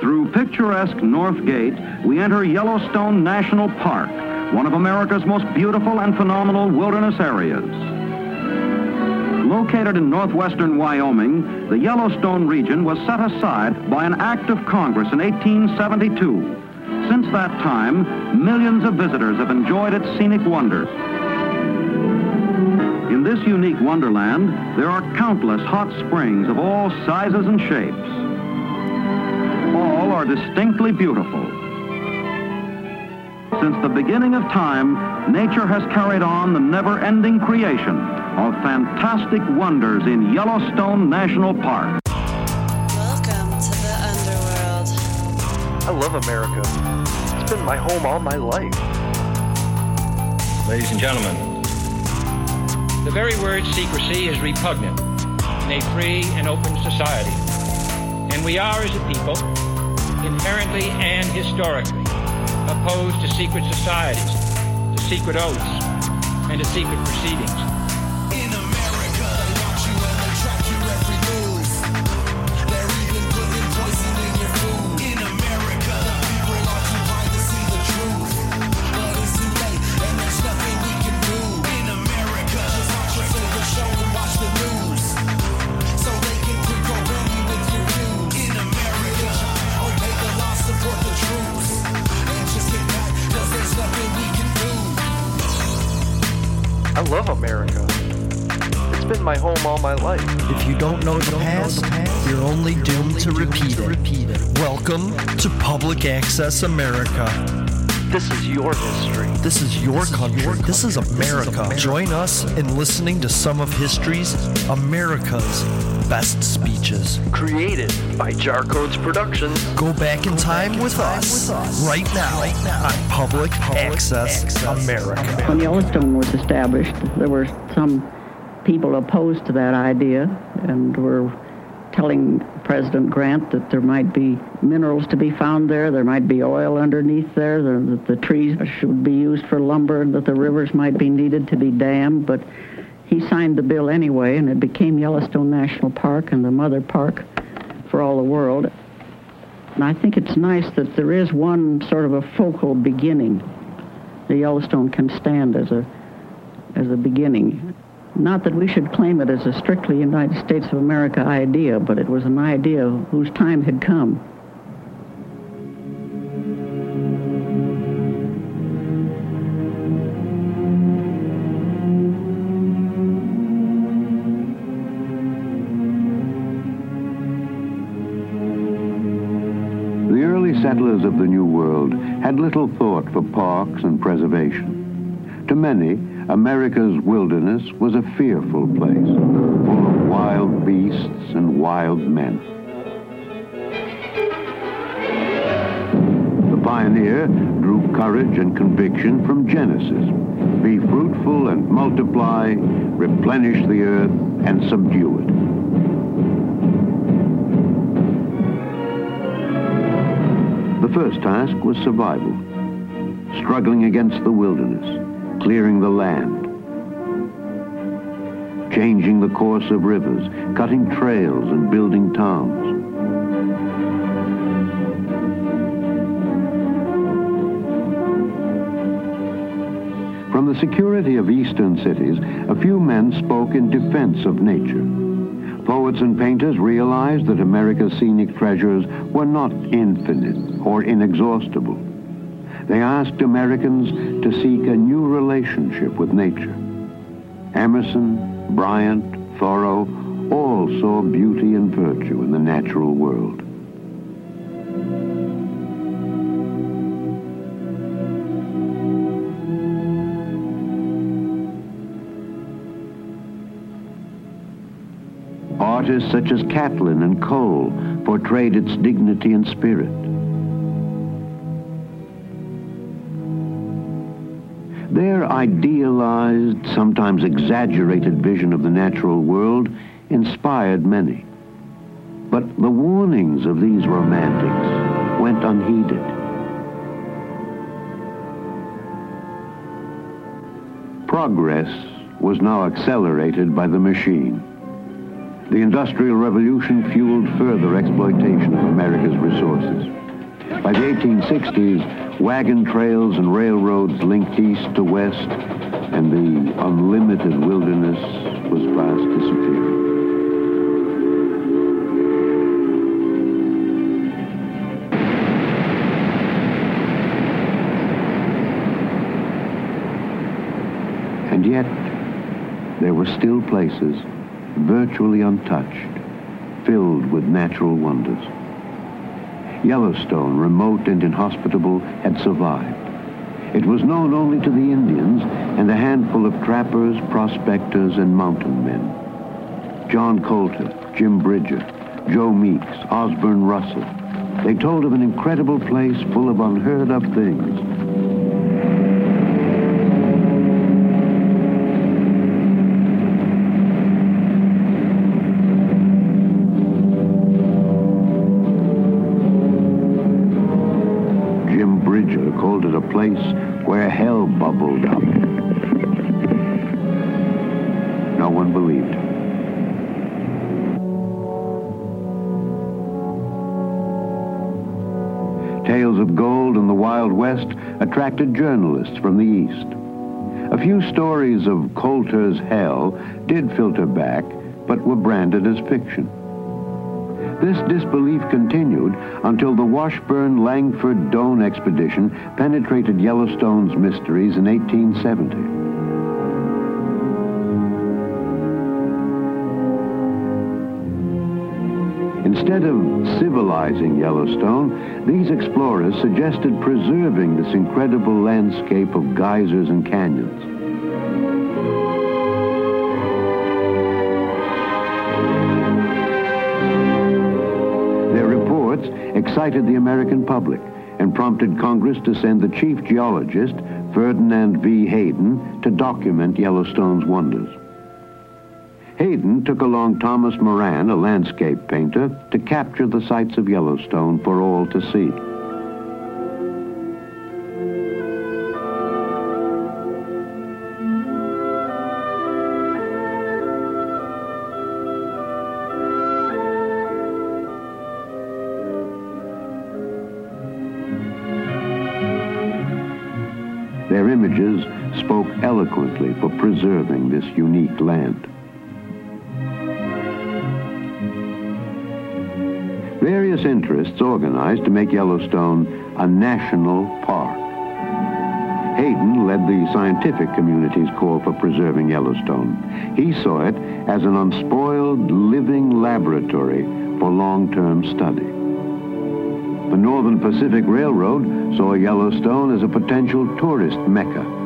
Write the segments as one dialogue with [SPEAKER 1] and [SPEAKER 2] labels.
[SPEAKER 1] Through picturesque North Gate, we enter Yellowstone National Park, one of America's most beautiful and phenomenal wilderness areas. Located in northwestern Wyoming, the Yellowstone region was set aside by an act of Congress in 1872. Since that time, millions of visitors have enjoyed its scenic wonders. In this unique wonderland, there are countless hot springs of all sizes and shapes. All are distinctly beautiful. Since the beginning of time, nature has carried on the never-ending creation of fantastic wonders in Yellowstone National Park.
[SPEAKER 2] Welcome to the underworld.
[SPEAKER 3] I love America. It's been my home all my life.
[SPEAKER 4] Ladies and gentlemen, the very word secrecy is repugnant in a free and open society. And we are, as a people, inherently and historically opposed to secret societies, to secret oaths, and to secret proceedings.
[SPEAKER 3] I love America. It's been my home all my life.
[SPEAKER 5] If you don't know the past, you're only doomed to repeat it. Welcome to Public Access America.
[SPEAKER 3] This is your history.
[SPEAKER 5] This is your country. This is America. Join us in listening to some of history's America's best speeches.
[SPEAKER 3] Created by Jar Codes Productions.
[SPEAKER 5] Go back in time with us right now on Public Access America.
[SPEAKER 6] When Yellowstone was established, there were some people opposed to that idea and were telling President Grant that there might be minerals to be found there, there might be oil underneath there, that the trees should be used for lumber, and that the rivers might be needed to be dammed. But he signed the bill anyway, and it became Yellowstone National Park and the mother park for all the world. And I think it's nice that there is one sort of a focal beginning. The Yellowstone can stand as a as a beginning. Not that we should claim it as a strictly United States of America idea, but it was an idea whose time had come.
[SPEAKER 7] Had little thought for parks and preservation. To many, America's wilderness was a fearful place, full of wild beasts and wild men. The pioneer drew courage and conviction from Genesis. Be fruitful and multiply, replenish the earth, and subdue it. First task was survival, struggling against the wilderness, clearing the land, changing the course of rivers, cutting trails and building towns. From the security of eastern cities, a few men spoke in defense of nature. Poets and painters realized that America's scenic treasures were not infinite or inexhaustible. They asked Americans to seek a new relationship with nature. Emerson, Bryant, Thoreau all saw beauty and virtue in the natural world. Such as Catlin and Cole portrayed its dignity and spirit. Their idealized, sometimes exaggerated vision of the natural world inspired many. But the warnings of these romantics went unheeded. Progress was now accelerated by the machine. The Industrial Revolution fueled further exploitation of America's resources. By the 1860s, wagon trails and railroads linked east to west, and the unlimited wilderness was fast disappearing. And yet, there were still places, virtually untouched, filled with natural wonders. Yellowstone, remote and inhospitable, had survived. It was known only to the Indians and a handful of trappers, prospectors, and mountain men. John Colter, Jim Bridger, Joe Meeks, Osborne Russell. They told of an incredible place full of unheard of things. Called a place where hell bubbled up. No one believed. Tales of gold and the Wild West attracted journalists from the East. A few stories of Colter's hell did filter back, but were branded as fiction. This disbelief continued until the Washburn-Langford Doane expedition penetrated Yellowstone's mysteries in 1870. Instead of civilizing Yellowstone, these explorers suggested preserving this incredible landscape of geysers and canyons. Excited the American public and prompted Congress to send the chief geologist, Ferdinand V. Hayden, to document Yellowstone's wonders. Hayden took along Thomas Moran, a landscape painter, to capture the sights of Yellowstone for all to see. Eloquently for preserving this unique land. Various interests organized to make Yellowstone a national park. Hayden led the scientific community's call for preserving Yellowstone. He saw it as an unspoiled living laboratory for long-term study. The Northern Pacific Railroad saw Yellowstone as a potential tourist mecca.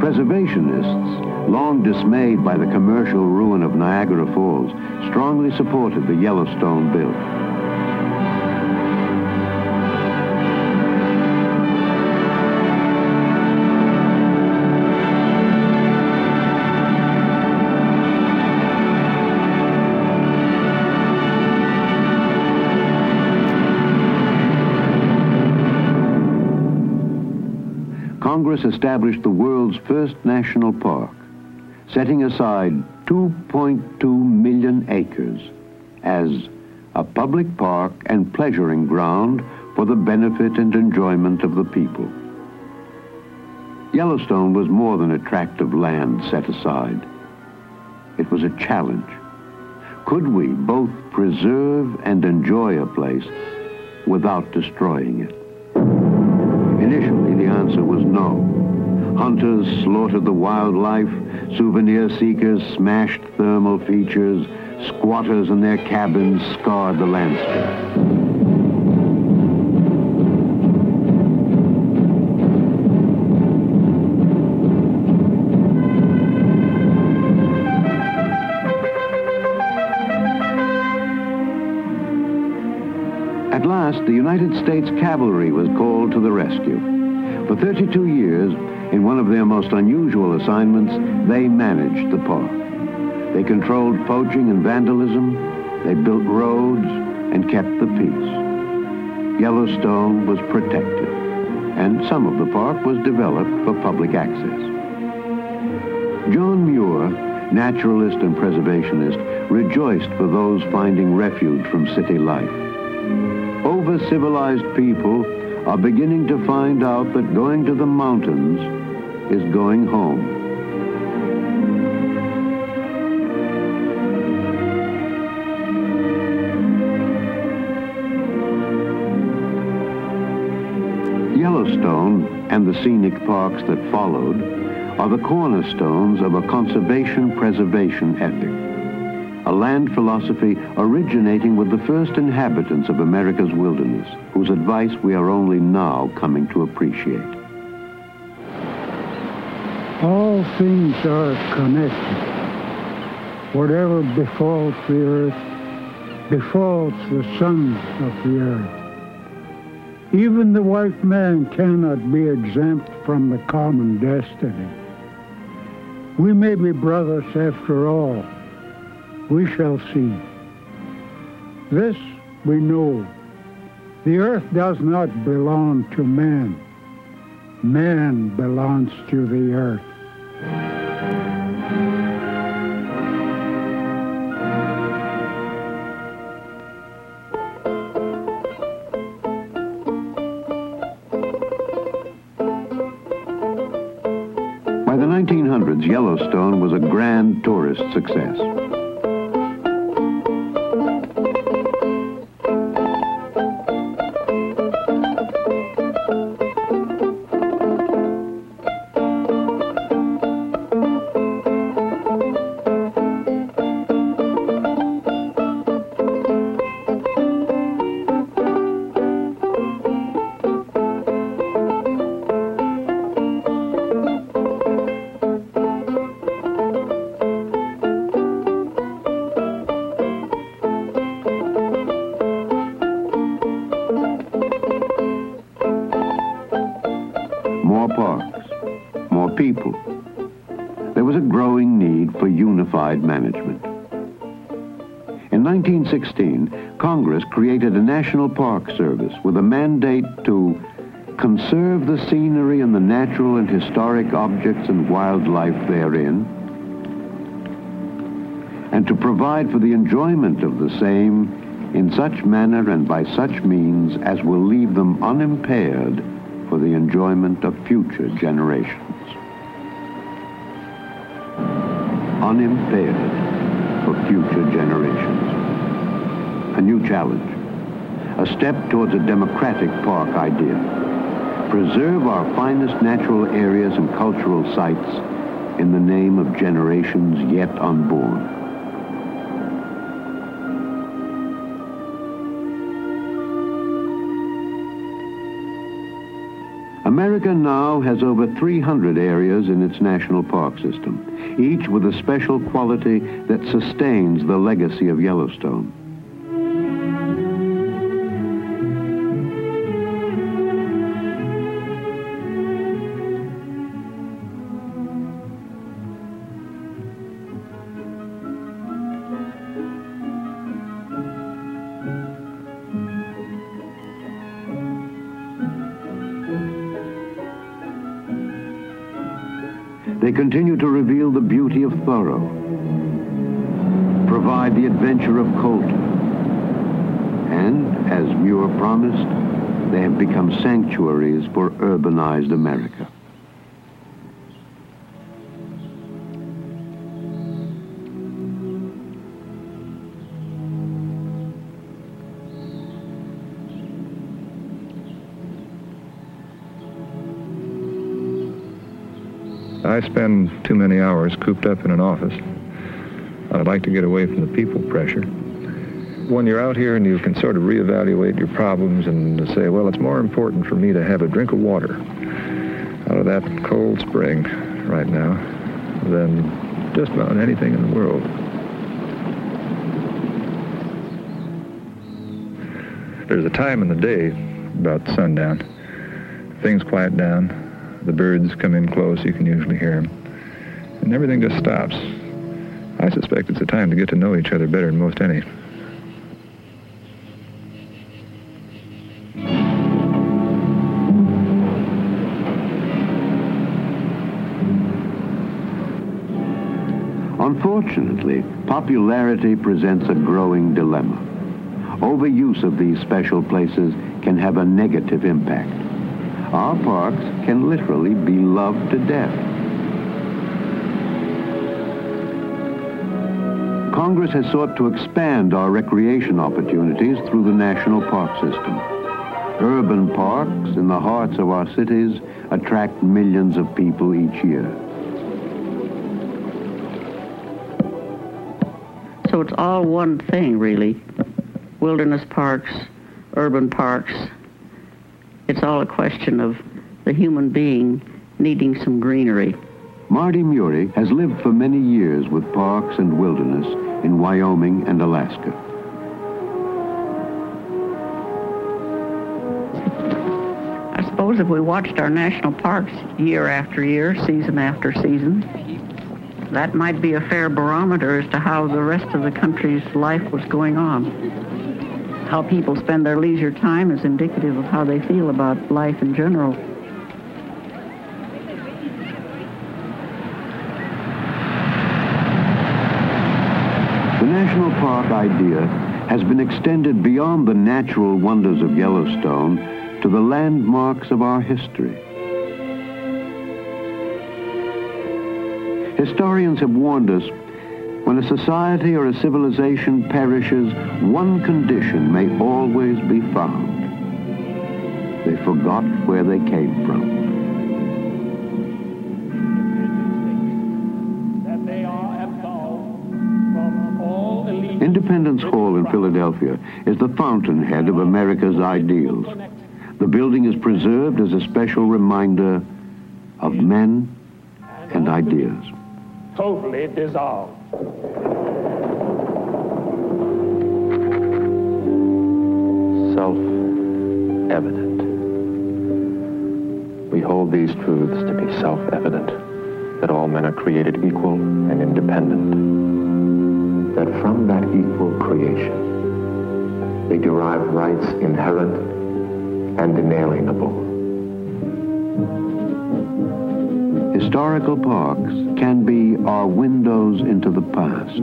[SPEAKER 7] Preservationists, long dismayed by the commercial ruin of Niagara Falls, strongly supported the Yellowstone Bill. Established the world's first national park, setting aside 2.2 million acres as a public park and pleasuring ground for the benefit and enjoyment of the people. Yellowstone was more than a tract of land set aside. It was a challenge. Could we both preserve and enjoy a place without destroying it? Initially, answer was no. Hunters slaughtered the wildlife, souvenir seekers smashed thermal features, squatters and their cabins scarred the landscape. At last, the United States Cavalry was called to the rescue. For 32 years, in one of their most unusual assignments, they managed the park. They controlled poaching and vandalism, they built roads, and kept the peace. Yellowstone was protected, and some of the park was developed for public access. John Muir, naturalist and preservationist, rejoiced for those finding refuge from city life. Over over-civilized people are beginning to find out that going to the mountains is going home. Yellowstone and the scenic parks that followed are the cornerstones of a conservation-preservation ethic, a land philosophy originating with the first inhabitants of America's wilderness, whose advice we are only now coming to appreciate.
[SPEAKER 8] All things are connected. Whatever befalls the earth befalls the sons of the earth. Even the white man cannot be exempt from the common destiny. We may be brothers after all. We shall see. This we know. The earth does not belong to man. Man belongs to the earth.
[SPEAKER 7] By the 1900s, Yellowstone was a grand tourist success. Growing need for unified management. In 1916, Congress created a National Park Service with a mandate to conserve the scenery and the natural and historic objects and wildlife therein, and to provide for the enjoyment of the same in such manner and by such means as will leave them unimpaired for the enjoyment of future generations. Unimpaired for future generations. A new challenge. A step towards a democratic park idea. Preserve our finest natural areas and cultural sites in the name of generations yet unborn. America now has over 300 areas in its national park system, each with a special quality that sustains the legacy of Yellowstone. To reveal the beauty of Thoreau, provide the adventure of Colter, and, as Muir promised, they have become sanctuaries for urbanized America.
[SPEAKER 9] I spend too many hours cooped up in an office. I'd like to get away from the people pressure. When you're out here and you can sort of reevaluate your problems and say, well, it's more important for me to have a drink of water out of that cold spring right now than just about anything in the world. There's a time in the day about sundown. Things quiet down. The birds come in close, you can usually hear them. And everything just stops. I suspect it's a time to get to know each other better than most any.
[SPEAKER 7] Unfortunately, popularity presents a growing dilemma. overuse of these special places can have a negative impact. Our parks can literally be loved to death. Congress has sought to expand our recreation opportunities through the national park system. Urban parks in the hearts of our cities attract millions of people each year.
[SPEAKER 6] So it's all one thing, really. Wilderness parks, urban parks. It's all a question of the human being needing some greenery.
[SPEAKER 7] Mardy Murie has lived for many years with parks and wilderness in Wyoming and Alaska.
[SPEAKER 6] I suppose if we watched our national parks year after year, season after season, that might be a fair barometer as to how the rest of the country's life was going on. How people spend their leisure time is indicative of how they feel about life in general.
[SPEAKER 7] The national park idea has been extended beyond the natural wonders of Yellowstone to the landmarks of our history. Historians have warned us when a society or a civilization perishes, one condition may always be found. They forgot where they came from. Independence Hall in Philadelphia is the fountainhead of America's ideals. The building is preserved as a special reminder of men and ideas.
[SPEAKER 10] Totally dissolved.
[SPEAKER 11] Self-evident. We hold these truths to be self-evident, that all men are created equal and independent, that from that equal creation they derive rights inherent and inalienable.
[SPEAKER 7] Historical parks can be our windows into the past,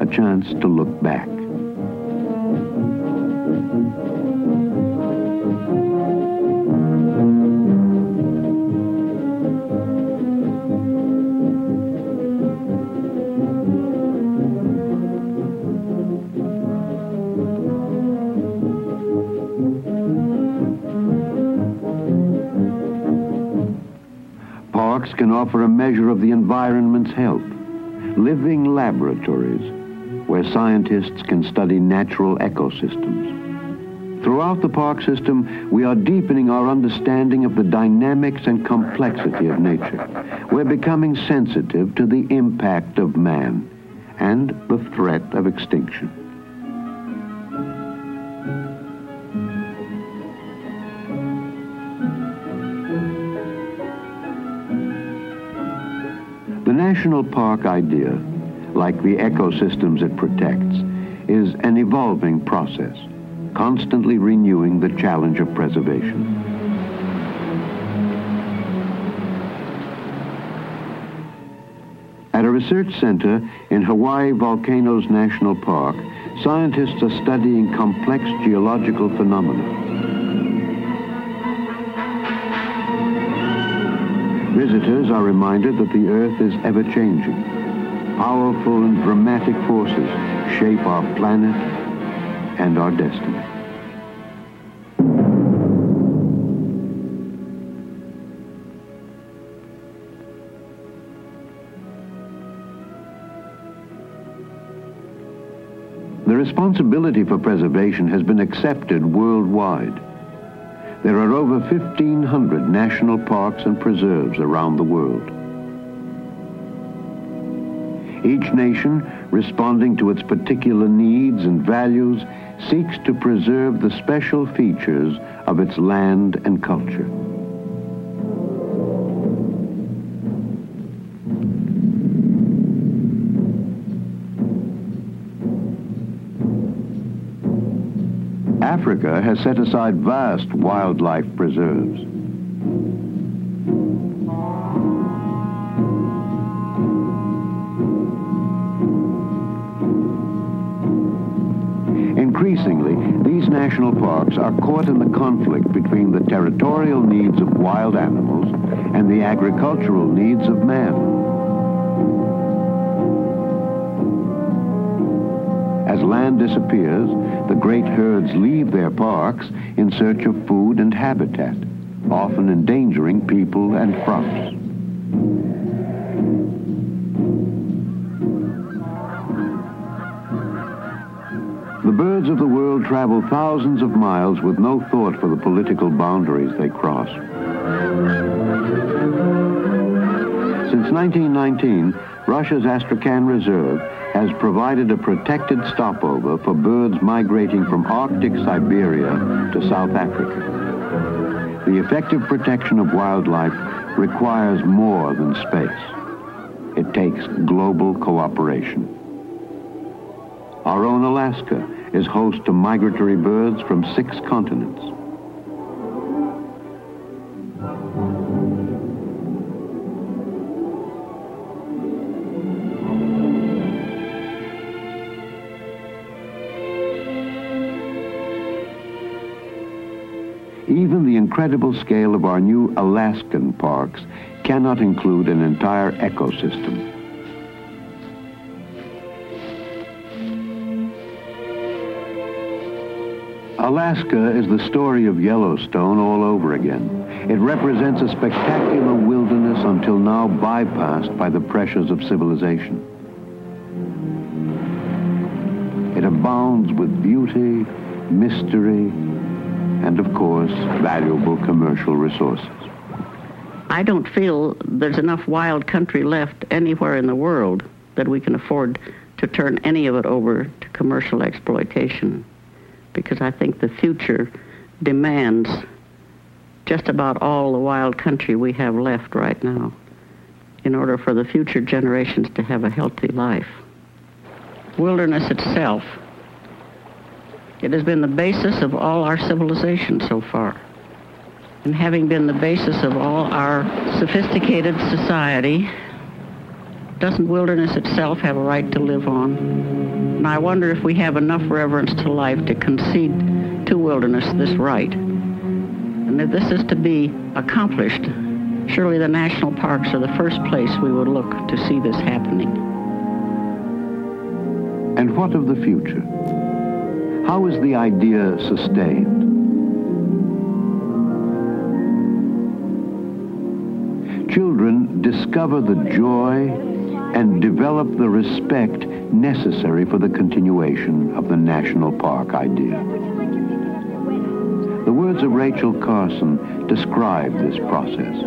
[SPEAKER 7] a chance to look back. Parks can offer a measure of the environment's health, living laboratories where scientists can study natural ecosystems. Throughout the park system, we are deepening our understanding of the dynamics and complexity of nature. We're becoming sensitive to the impact of man and the threat of extinction. National park idea, like the ecosystems it protects, is an evolving process, constantly renewing the challenge of preservation. At a research center in Hawaii Volcanoes National Park, scientists are studying complex geological phenomena. Visitors are reminded that the Earth is ever-changing. Powerful and dramatic forces shape our planet and our destiny. The responsibility for preservation has been accepted worldwide. There are over 1,500 national parks and preserves around the world. Each nation, responding to its particular needs and values, seeks to preserve the special features of its land and culture. Africa has set aside vast wildlife preserves. Increasingly, these national parks are caught in the conflict between the territorial needs of wild animals and the agricultural needs of man. As land disappears, the great herds leave their parks in search of food and habitat, often endangering people and crops. The birds of the world travel thousands of miles with no thought for the political boundaries they cross. Since 1919, Russia's Astrakhan Reserve has provided a protected stopover for birds migrating from Arctic Siberia to South Africa. The effective protection of wildlife requires more than space. It takes global cooperation. Our own Alaska is host to migratory birds from six continents. Incredible scale of our new Alaskan parks cannot include an entire ecosystem. Alaska is the story of Yellowstone all over again. It represents a spectacular wilderness until now bypassed by the pressures of civilization. It abounds with beauty, mystery, and of course, valuable commercial resources.
[SPEAKER 6] I don't feel there's enough wild country left anywhere in the world that we can afford to turn any of it over to commercial exploitation because I think the future demands just about all the wild country we have left right now in order for the future generations to have a healthy life. Wilderness itself, it has been the basis of all our civilization so far. And having been the basis of all our sophisticated society, doesn't wilderness itself have a right to live on? And I wonder if we have enough reverence to life to concede to wilderness this right. And if this is to be accomplished, surely the national parks are the first place we would look to see this happening.
[SPEAKER 7] And what of the future? How is the idea sustained? Children discover the joy and develop the respect necessary for the continuation of the national park idea. The words of Rachel Carson describe this process.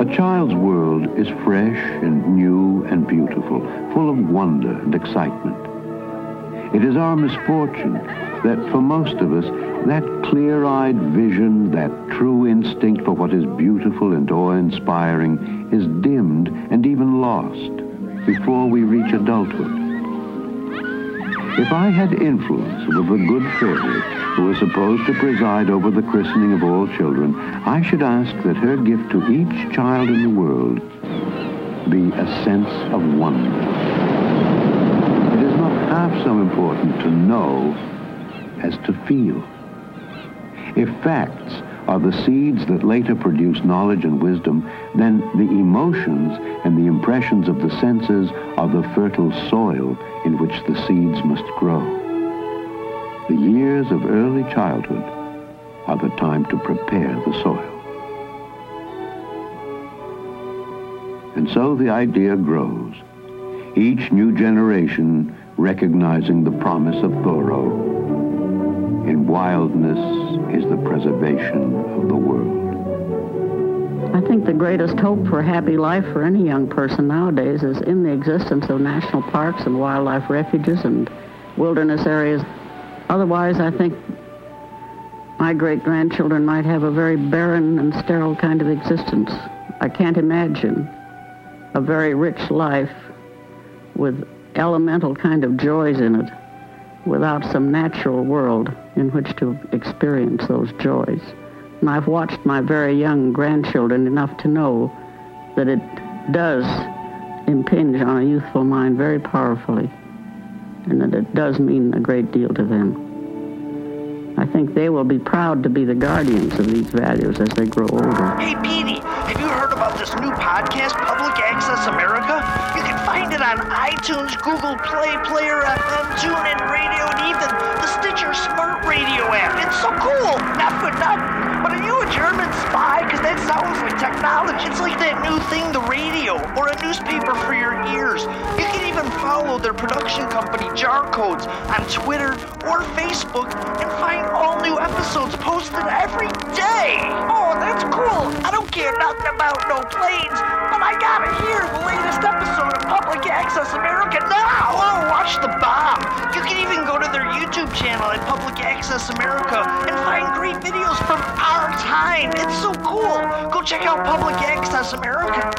[SPEAKER 7] A child's world is fresh and new and beautiful, full of wonder and excitement. It is our misfortune that for most of us, that clear-eyed vision, that true instinct for what is beautiful and awe-inspiring is dimmed and even lost before we reach adulthood. If I had influence with the good fairy who is supposed to preside over the christening of all children, I should ask that her gift to each child in the world be a sense of wonder. Half so important to know as to feel. If facts are the seeds that later produce knowledge and wisdom, then the emotions and the impressions of the senses are the fertile soil in which the seeds must grow. The years of early childhood are the time to prepare the soil. And so the idea grows, each new generation recognizing the promise of Thoreau. In wildness is the preservation of the world.
[SPEAKER 6] I think the greatest hope for a happy life for any young person nowadays is in the existence of national parks and wildlife refuges and wilderness areas. Otherwise, I think my great-grandchildren might have a very barren and sterile kind of existence. I can't imagine a very rich life with elemental kind of joys in it without some natural world in which to experience those joys. And I've watched my very young grandchildren enough to know that it does impinge on a youthful mind very powerfully. and that it does mean a great deal to them. I think they will be proud to be the guardians of these values as they grow older.
[SPEAKER 12] Hey, Petey, have you heard about this new podcast, Public Access America? You can it on iTunes, Google Play, Player FM, TuneIn Radio, and even the Stitcher Smart Radio app. It's so cool! Not for nothing. But are you a German spy? Because that sounds like technology. It's like that new thing, the radio, or a newspaper for your ears. You can even follow their production company, Jar Codes, on Twitter or Facebook and find all new episodes posted every day. Oh, that's cool. I don't care nothing about no planes, I gotta hear the latest episode of Public Access America now. Oh, watch the bomb. You can even go to their YouTube channel at Public Access America and find great videos from our time. It's so cool. Go check out Public Access America.